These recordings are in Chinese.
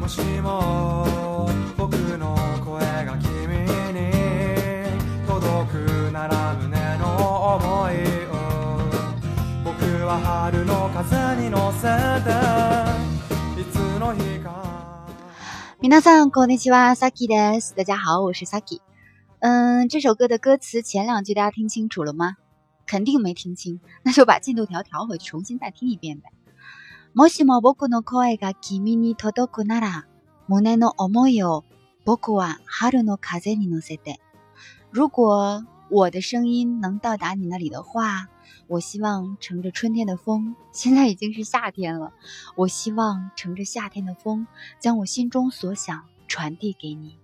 もしもな皆さんこんにちは、サキです。大家好，我是 Saki。嗯，这首歌的歌词前两句大家听清楚了吗？肯定没听清，那就把进度条调回去，重新再听一遍呗。もしも僕の声が君に届くなら、胸の思いを僕は春の風に乗せて。如果我的声音能到达你那里的话，我希望乘着春天的风。现在已经是夏天了，我希望乘着夏天的风，将我心中所想传递给你。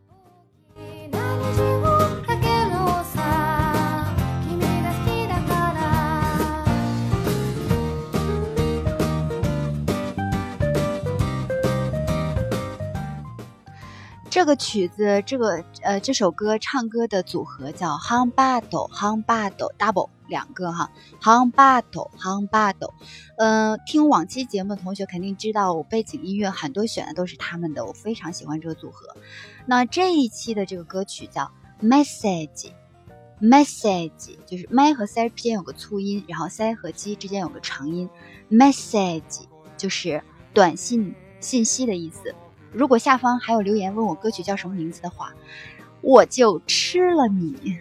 这个曲子，这个呃，这首歌唱歌的组合叫 Humboldt h u m b o l d Double 两个哈 Humboldt Humboldt，呃，听往期节目的同学肯定知道，我背景音乐很多选的都是他们的，我非常喜欢这个组合。那这一期的这个歌曲叫 Message Message，就是麦和塞之间有个促音，然后塞和击之间有个长音。Message 就是短信信息的意思。如果下方还有留言问我歌曲叫什么名字的话，我就吃了你。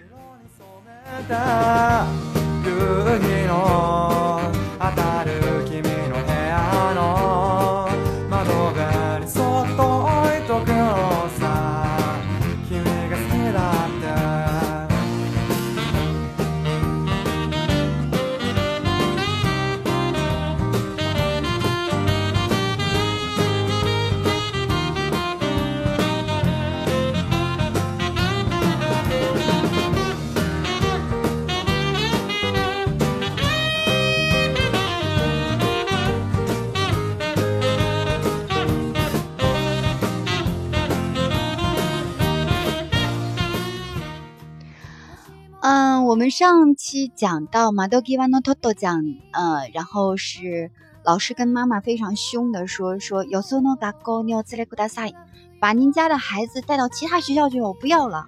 上期讲到马豆基瓦诺托托讲呃，然后是老师跟妈妈非常凶的说说有索诺嘎狗尿自来古达塞，把您家的孩子带到其他学校去，我不要了，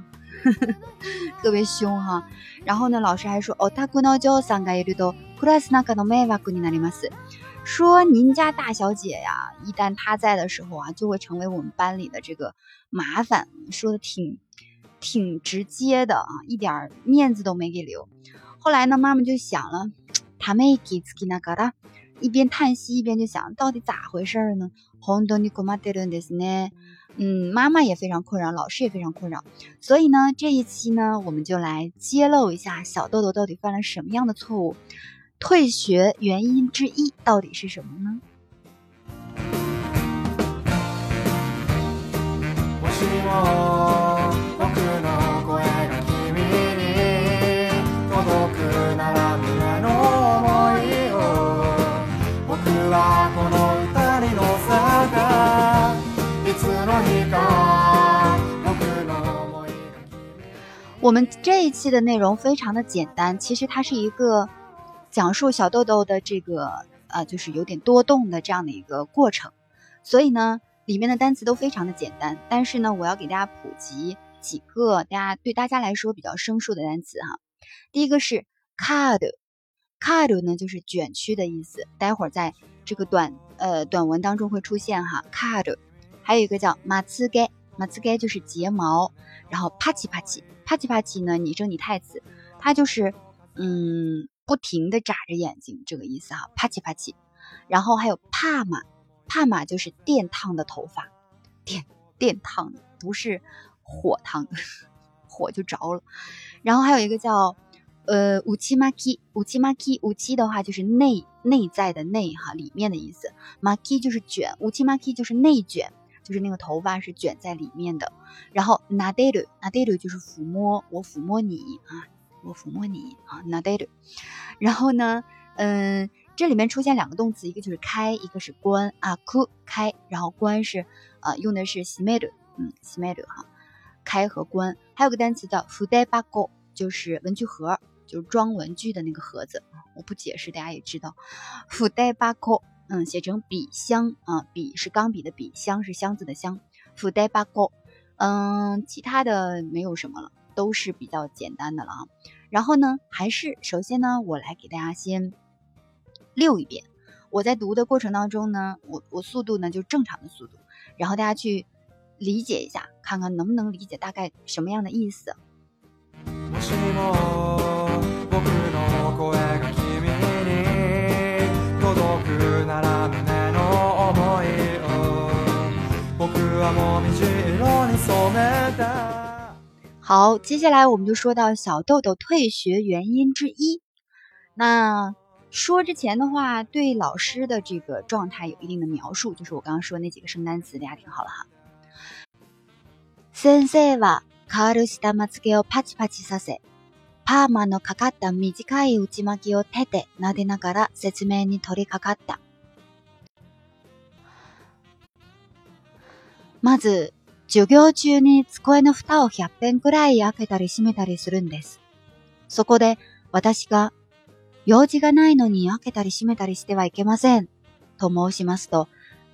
特别凶哈。然后呢，老师还说哦，他姑娘叫三个一绿豆，古拉斯纳卡诺梅瓦古尼纳里马斯，说您家大小姐呀，一旦她在的时候啊，就会成为我们班里的这个麻烦，说的挺。挺直接的啊，一点面子都没给留。后来呢，妈妈就想了，他没给那一边叹息一边就想，到底咋回事呢？嗯，妈妈也非常困扰，老师也非常困扰。所以呢，这一期呢，我们就来揭露一下小豆豆到底犯了什么样的错误，退学原因之一到底是什么呢？我是你我。我们这一期的内容非常的简单，其实它是一个讲述小豆豆的这个呃，就是有点多动的这样的一个过程，所以呢，里面的单词都非常的简单，但是呢，我要给大家普及几个大家对大家来说比较生疏的单词哈。第一个是 c a r d c a r d 呢就是卷曲的意思，待会儿在这个短呃短文当中会出现哈 c a r d 还有一个叫 m a t 马兹盖就是睫毛，然后啪叽啪叽啪叽啪叽呢，你正你太子，它就是嗯不停的眨着眼睛这个意思哈，啪叽啪叽，然后还有帕玛，帕玛就是电烫的头发，电电烫的不是火烫，的，火就着了。然后还有一个叫呃五七马 k i y 五七马 k i 五七的话就是内内在的内哈里面的意思，马 k i 就是卷五七马 k i 就是内卷。就是那个头发是卷在里面的，然后 nadiru n a d r 就是抚摸，我抚摸你啊，我抚摸你啊 n a d r 然后呢，嗯，这里面出现两个动词，一个就是开，一个是关啊，ku 开，然后关是啊，用的是 s i m e d 嗯 s i m e d 哈，开和关，还有个单词叫 f u d e bago，就是文具盒，就是装文具的那个盒子，我不解释，大家也知道 f u d 扣 b a 嗯，写成笔箱啊，笔是钢笔的笔，箱是箱子的箱。fú d e b a g o 嗯，其他的没有什么了，都是比较简单的了啊。然后呢，还是首先呢，我来给大家先溜一遍。我在读的过程当中呢，我我速度呢就正常的速度，然后大家去理解一下，看看能不能理解大概什么样的意思。好，接下来我们就说到小豆豆退学原因之一。那说之前的话，对老师的这个状态有一定的描述，就是我刚刚说那几个生单词，大家听好了哈。先生は、わるしたまつげをパチパチさせ、パーマのかかった短い内巻きを手ででながら説明に取り掛かった。まず、授業中に机の蓋を100遍くらい開けたり閉めたりするんです。そこで私が、用事がないのに開けたり閉めたりしてはいけません、と申しますと、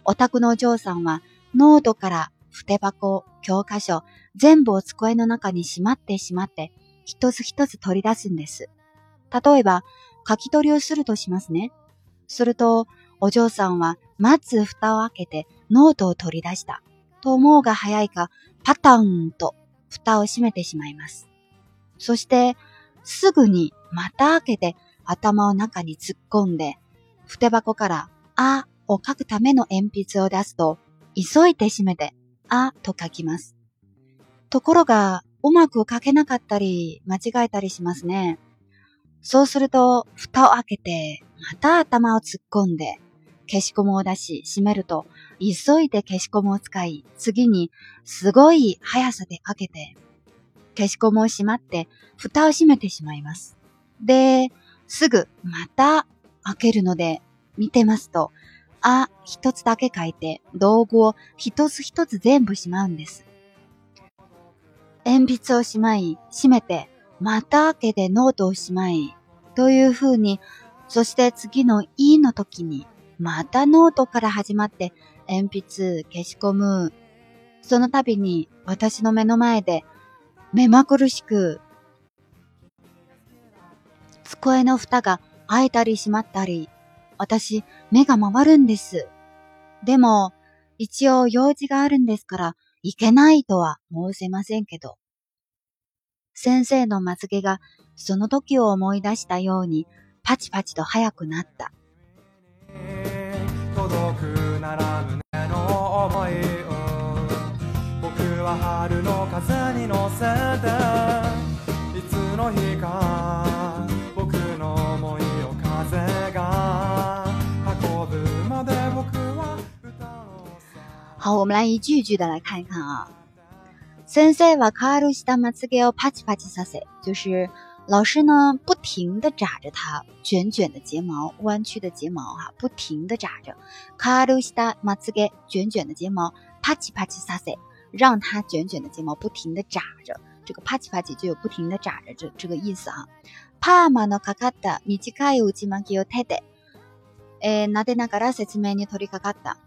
お宅のお嬢さんはノートから筆箱、教科書、全部を机の中にしまってしまって、一つ一つ取り出すんです。例えば、書き取りをするとしますね。すると、お嬢さんは、まず蓋を開けて、ノートを取り出した。と思うが早いか、パタンと蓋を閉めてしまいます。そして、すぐにまた開けて頭を中に突っ込んで、筆箱からあを書くための鉛筆を出すと、急いで閉めてあと書きます。ところが、うまく書けなかったり、間違えたりしますね。そうすると、蓋を開けて、また頭を突っ込んで、消しゴムを出し、閉めると、急いで消しゴムを使い、次に、すごい速さでかけて、消しゴムを閉まって、蓋を閉めてしまいます。で、すぐ、また、開けるので、見てますと、あ、一つだけ書いて、道具を一つ一つ全部しまうんです。鉛筆をしまい、閉めて、また開けてノートをしまい、という風に、そして次の E の時にまたノートから始まって、鉛筆、消し込む。その度に私の目の前で、目まぐるしく、机の蓋が開いたり閉まったり、私、目が回るんです。でも、一応用事があるんですから、いけないとは申せませんけど。先生のまつげがその時を思い出したようにパチパチと早くなった。くなら胸の思い僕は春の風に乗せていつの日か僕の思いを風が運ぶまで僕は歌を好，我们来一句一句的来看一看啊。先生はカールしたまつげをパチパチさせ，就是老师呢，不停地眨着他卷卷的睫毛，弯曲的睫毛哈，不停地眨着。卡鲁西达马兹给卷卷的睫毛，啪叽啪叽撒塞，让他卷卷的睫毛不停地眨着。这个啪叽啪叽就有不停地眨着这这个意思哈。帕马诺卡卡达米奇卡伊乌基曼基奥泰德，诶，那德纳卡拉塞斯梅尼托里卡卡达。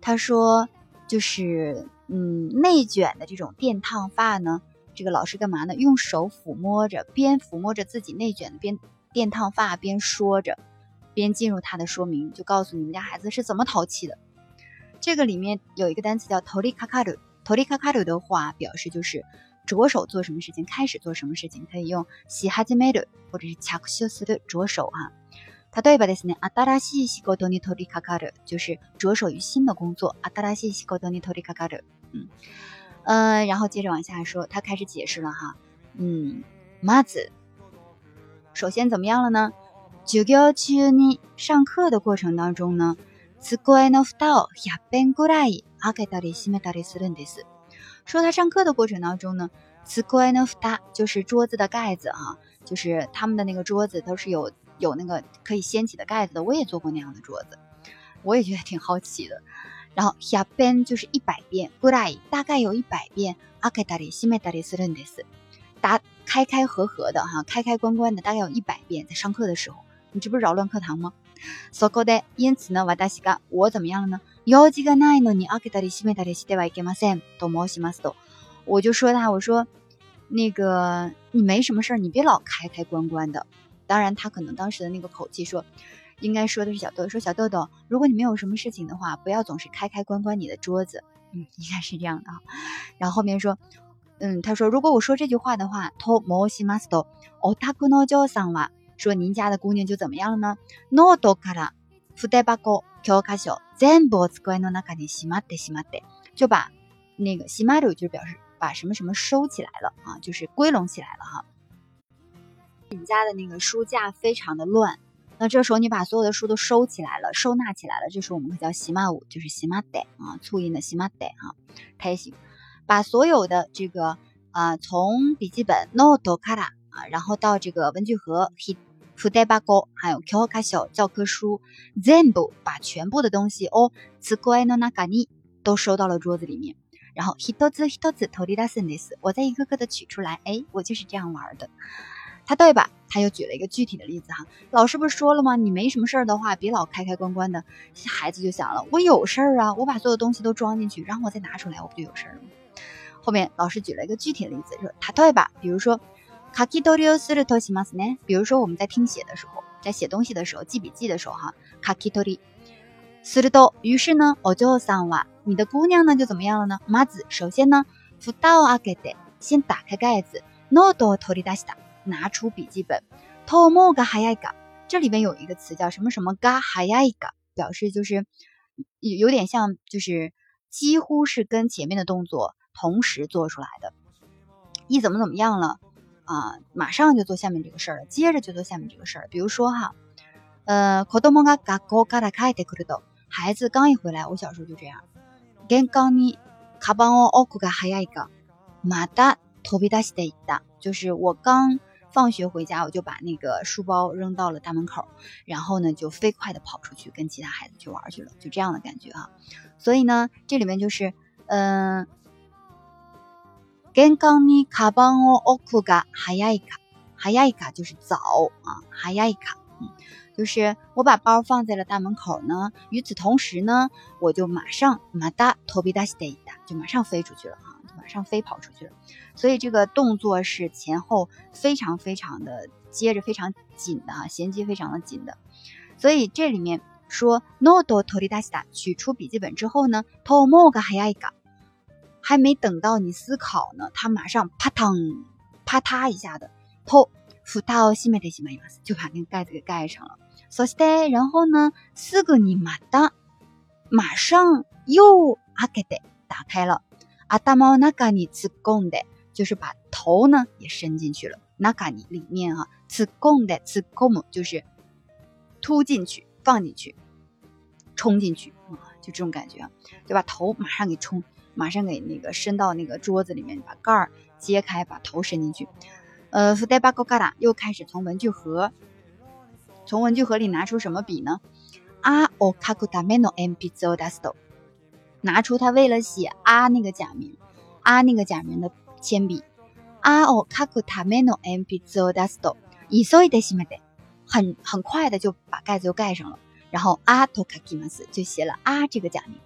他说，就是嗯，内卷的这种电烫发呢。这个老师干嘛呢？用手抚摸着，边抚摸着自己内卷的边电烫发，边说着，边进入他的说明，就告诉你们家孩子是怎么淘气的。这个里面有一个单词叫 “toli k a k a d u t o l i k a k a d u 的话表示就是着手做什么事情，开始做什么事情，可以用 “shihajimedo” 或者是 c h a k u s h u d 着手啊。他对吧？です呢，阿达拉西西够东尼托利卡卡就是着手于新的工作阿达拉西西够东尼托利卡卡嗯。嗯，然后接着往下说，他开始解释了哈。嗯，ま子，首先怎么样了呢？就教去你上课的过程当中呢，说他上课的过程当中呢 s q u 就是桌子的盖子哈，就是他们的那个桌子都是有有那个可以掀起的盖子的。我也做过那样的桌子，我也觉得挺好奇的。然后一百遍就是一百遍，大概有一百遍，打开开合合的哈，开开关关的，大概有一百遍。在上课的时候，你这不是扰乱课堂吗？所 d 因此呢，瓦达西干我怎么样了呢？有几个那一年阿克达里西麦达里西得瓦伊吉马森都毛西马斯都，我就说他，我说那个你没什么事儿，你别老开开关关的。当然，他可能当时的那个口气说。应该说的是小豆，说小豆豆，如果你没有什么事情的话，不要总是开开关关你的桌子，嗯，应该是这样的啊。然后后面说，嗯，他说如果我说这句话的话，说您家的姑娘就怎么样了呢？就把那个西马鲁就是表示把什么什么收起来了啊，就是归拢起来了哈。你们家的那个书架非常的乱。那这时候你把所有的书都收起来了，收纳起来了，这时候我们会叫喜马舞，就是喜马得啊，促音的喜马得啊。他也行，把所有的这个啊，从笔记本、note car，啊，然后到这个文具盒，hit，food bag，还有 Koka 小教科书，全部把全部的东西哦，scone no naka ni，都收到了桌子里面。然后 h i t o z s h i t o z t o s i d a s e n i s 我再一个个的取出来。诶，我就是这样玩儿的。他对吧？他又举了一个具体的例子，哈，老师不是说了吗？你没什么事儿的话，别老开开关关的。孩子就想了，我有事儿啊，我把所有东西都装进去，然后我再拿出来，我不就有事儿了吗？后面老师举了一个具体的例子，说他对吧？比如说卡基托里奥斯的托西马斯呢？比如说我们在听写的时候，在写东西的时候，记笔记的时候，哈，卡基托里，斯里多。于是呢，奥焦桑哇，你的姑娘呢就怎么样了呢？ま子，首先呢，福达奥阿盖て，先打开盖子，诺多托里达西达。拿出笔记本，トモガハヤイガ，这里边有一个词叫什么什么ガハヤイガ，表示就是有有点像，就是几乎是跟前面的动作同时做出来的。一怎么怎么样了啊，马上就做下面这个事儿了，接着就做下面这个事儿。比如说哈，呃，子どもががこから帰ってくる。孩子刚一回来，我小时候就这样。がんがにカバンをおくがハヤイガマダトビダシでだ，就是我刚。放学回家，我就把那个书包扔到了大门口，然后呢，就飞快的跑出去跟其他孩子去玩去了，就这样的感觉啊。所以呢，这里面就是，嗯，genkani kabano okuga hayaika hayaika 就是早啊，hayaika。就是我把包放在了大门口呢。与此同时呢，我就马上马达托比达西得 i 就马上飞出去了啊，马上飞跑出去了。所以这个动作是前后非常非常的接着非常紧的啊，衔接非常的紧的。所以这里面说 nodo 托 o 达西 d 取出笔记本之后呢，to omog ha y ga 还没等到你思考呢，它马上啪嗒啪嗒一下子 to f u t a 西 xi me 就把那个盖子给盖上了。所塞，然后呢？四个你马当，马上又阿开的打开了。阿大猫那嘎你次贡的，就是把头呢也伸进去了。那嘎你里面啊，次贡的次贡就是突进去、放进去、冲进去啊，就这种感觉，对吧？头马上给冲，马上给那个伸到那个桌子里面，把盖儿揭开，把头伸进去。呃，福袋巴高嘎达又开始从文具盒。从文具盒里拿出什么笔呢？阿奥カクタメノ鉛筆を出す O，拿出他为了写阿那个假名，阿那个假名的铅笔。阿奥カクタメ O 鉛筆を出すと，一瞬でしまで，很很快的就把盖子又盖上了，然后阿トカキマス就写了阿这个假名。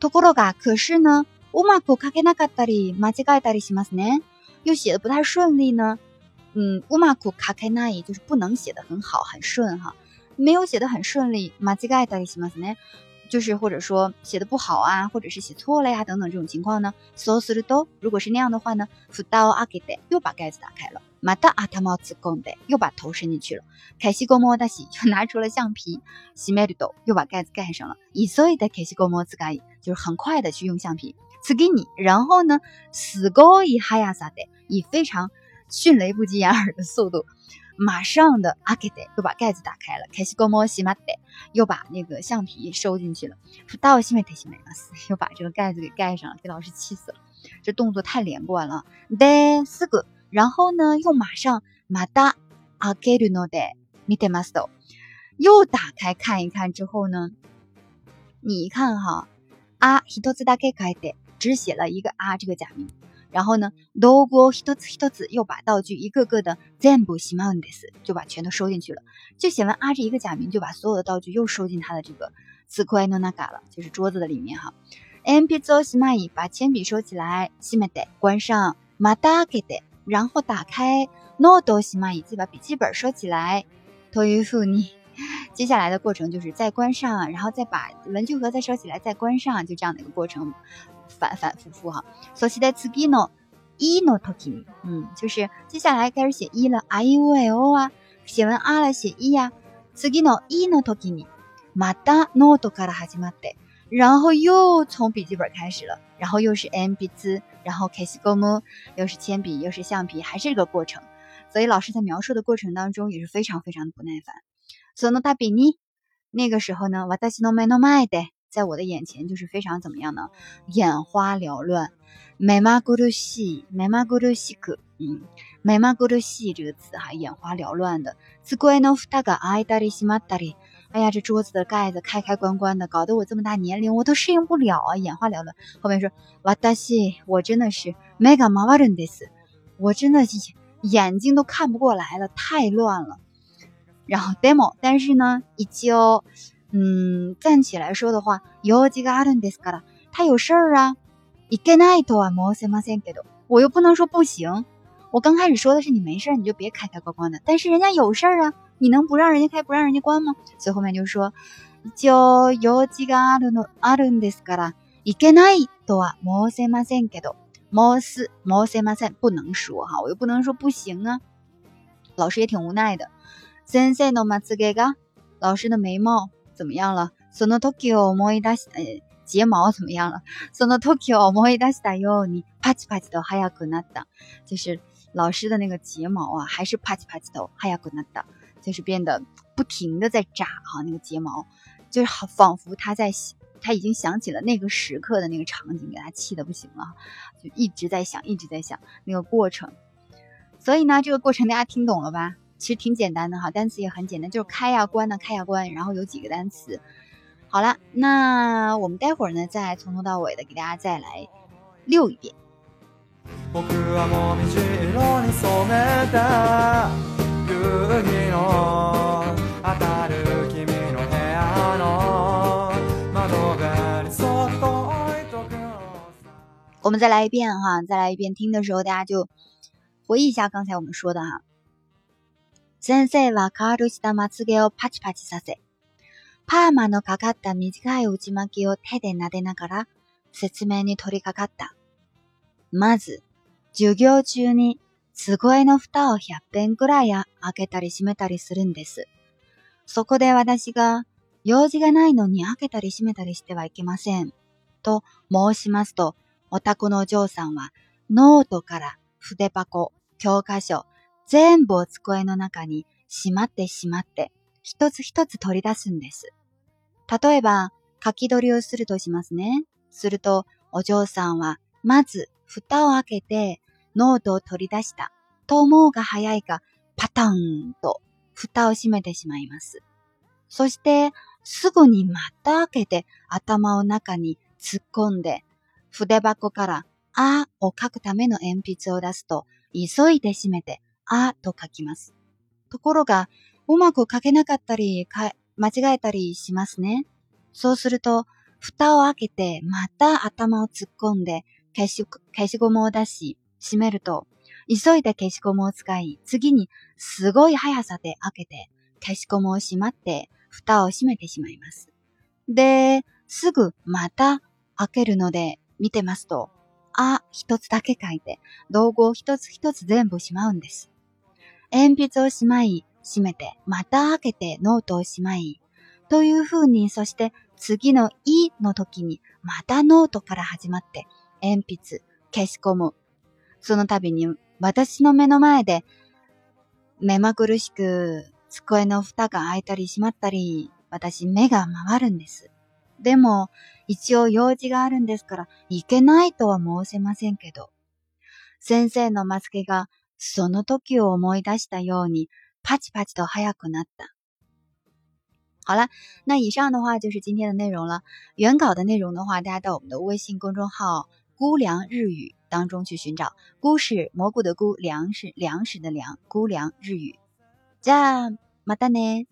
トコロガ，可是呢，ウマコカケナガダリマジガダリしますね，又写的不太顺利呢。嗯，うまく書けない，就是不能写的很好，很顺哈，没有写的很顺利。マジがいたりしますね，就是或者说写的不好啊，或者是写错了呀等等这种情况呢。そうすると，如果是那样的话呢，ふたを開けで，又把盖子打开了。また頭を突っ込んだで，又把头伸进去了。ケシゴモダシ，又拿出了橡皮。閉めると，又把盖子盖上了。いそいでケシゴモ自がい，就是很快的去用橡皮。つぎに，然后呢，すごい速いさで，以非常。迅雷不及掩耳的速度，马上的阿给得又把盖子打开了，开西高猫西马得又把那个橡皮收进去了，说大西没得西没得，又把这个盖子给盖上了，给老师气死了，这动作太连贯了。得四个，然后呢，又马上马达阿给鲁诺得米得马斯，又打开看一看之后呢，你一看哈，啊，一头子打开开得只写了一个啊这个假名。然后呢，ドブヒト子ヒト子又把道具一个个的全部しまうんです，就把全都收进去了。就写完阿这一个假名，就把所有的道具又收进他的这个スコエノナガ了，就是桌子的里面哈。エムピゾしまうい，把铅笔收起来。しまう关上マダゲで。然后打开ノドしまうい、再把笔记本收起来。トヨフニ。接下来的过程就是再关上，然后再把文具盒再收起来，再关上，就这样的一个过程。反反复复哈，そした次ぎの一のときみ，嗯，就是接下来开始写一了，あいおえお啊，写完啊了，写一呀，次ぎの一のときみ，まだノドからはまって，然后又从笔记本开始了，然后又是 M 笔字，然后ケースゴ又是铅笔，又是橡皮，还是这个过程，所以老师在描述的过程当中也是非常非常的不耐烦，そのたびに，那个时候呢，私はノメノマイで。在我的眼前就是非常怎么样呢？眼花缭乱。美 a 咕 o 西，美 s 咕 k 西 a 嗯美 a 咕 o 西这个词哈，眼花缭乱的。square of dagai dali sima 哎呀，这桌子的盖子开开关关的，搞得我这么大年龄我都适应不了啊，眼花缭乱。后面说，哇，大西，我真的是 m a g a m a v a n 我真的眼睛都看不过来了，太乱了。然后 demo，但是呢，一经。嗯，站起来说的话，有几个阿伦迪斯卡拉，他有事儿啊。伊盖奈多啊，摩塞马塞盖多，我又不能说不行。我刚开始说的是你没事儿，你就别开开关关的。但是人家有事儿啊，你能不让人家开，不让人家关吗？所以后面就说，就有几个阿伦阿伦迪斯卡拉，伊盖奈多啊，摩塞马塞盖多，摩斯摩斯马塞不能说哈，我又不能说不行啊。老师也挺无奈的，森森诺马斯盖个老师的眉毛。怎么样了？その時を思い出し、呃，睫毛怎么样了？その時を思い出したようにパチパチと哈くなった。就是老师的那个睫毛啊，还是啪叽啪叽的，哈くなった。就是变得不停的在眨哈，那个睫毛，就是仿佛他在，他已经想起了那个时刻的那个场景，给他气的不行了，就一直在想，一直在想那个过程。所以呢，这个过程大家听懂了吧？其实挺简单的哈，单词也很简单，就是开呀关呐，开呀关，然后有几个单词。好了，那我们待会儿呢，再从头到尾的给大家再来溜一遍。我们再来一遍哈，再来一遍。听的时候，大家就回忆一下刚才我们说的哈。先生はカールしたまつげをパチパチさせ、パーマのかかった短い内巻きを手で撫でながら説明に取り掛かった。まず、授業中に机の蓋を100遍くらい開けたり閉めたりするんです。そこで私が、用事がないのに開けたり閉めたりしてはいけません。と申しますと、お宅のお嬢さんは、ノートから筆箱、教科書、全部を机の中にしまってしまって、一つ一つ取り出すんです。例えば、書き取りをするとしますね。すると、お嬢さんは、まず、蓋を開けて、ノートを取り出した。と思うが早いか、パタンと、蓋を閉めてしまいます。そして、すぐにまた開けて、頭を中に突っ込んで、筆箱から、あを書くための鉛筆を出すと、急いで閉めて、あと書きます。ところが、うまく書けなかったり、間違えたりしますね。そうすると、蓋を開けて、また頭を突っ込んで、消し、消しゴムを出し、閉めると、急いで消しゴムを使い、次にすごい速さで開けて、消しゴムを閉まって、蓋を閉めてしまいます。で、すぐまた開けるので、見てますと、あ一つだけ書いて、道具を一つ一つ全部しまうんです。鉛筆をしまい、閉めて、また開けてノートをしまい、という風に、そして次のいの時に、またノートから始まって、鉛筆、消し込む。その度に、私の目の前で、目まぐるしく机の蓋が開いたり閉まったり、私目が回るんです。でも、一応用事があるんですから、いけないとは申せませんけど。先生のマスケがその時を思い出したようにパチパチと速くなった。好了，那以上的话就是今天的内容了。原稿的内容的话，大家到我们的微信公众号“菇凉日语”当中去寻找。菇是蘑菇的菇，粮食粮食的粮，菇凉日语。じゃ、またね。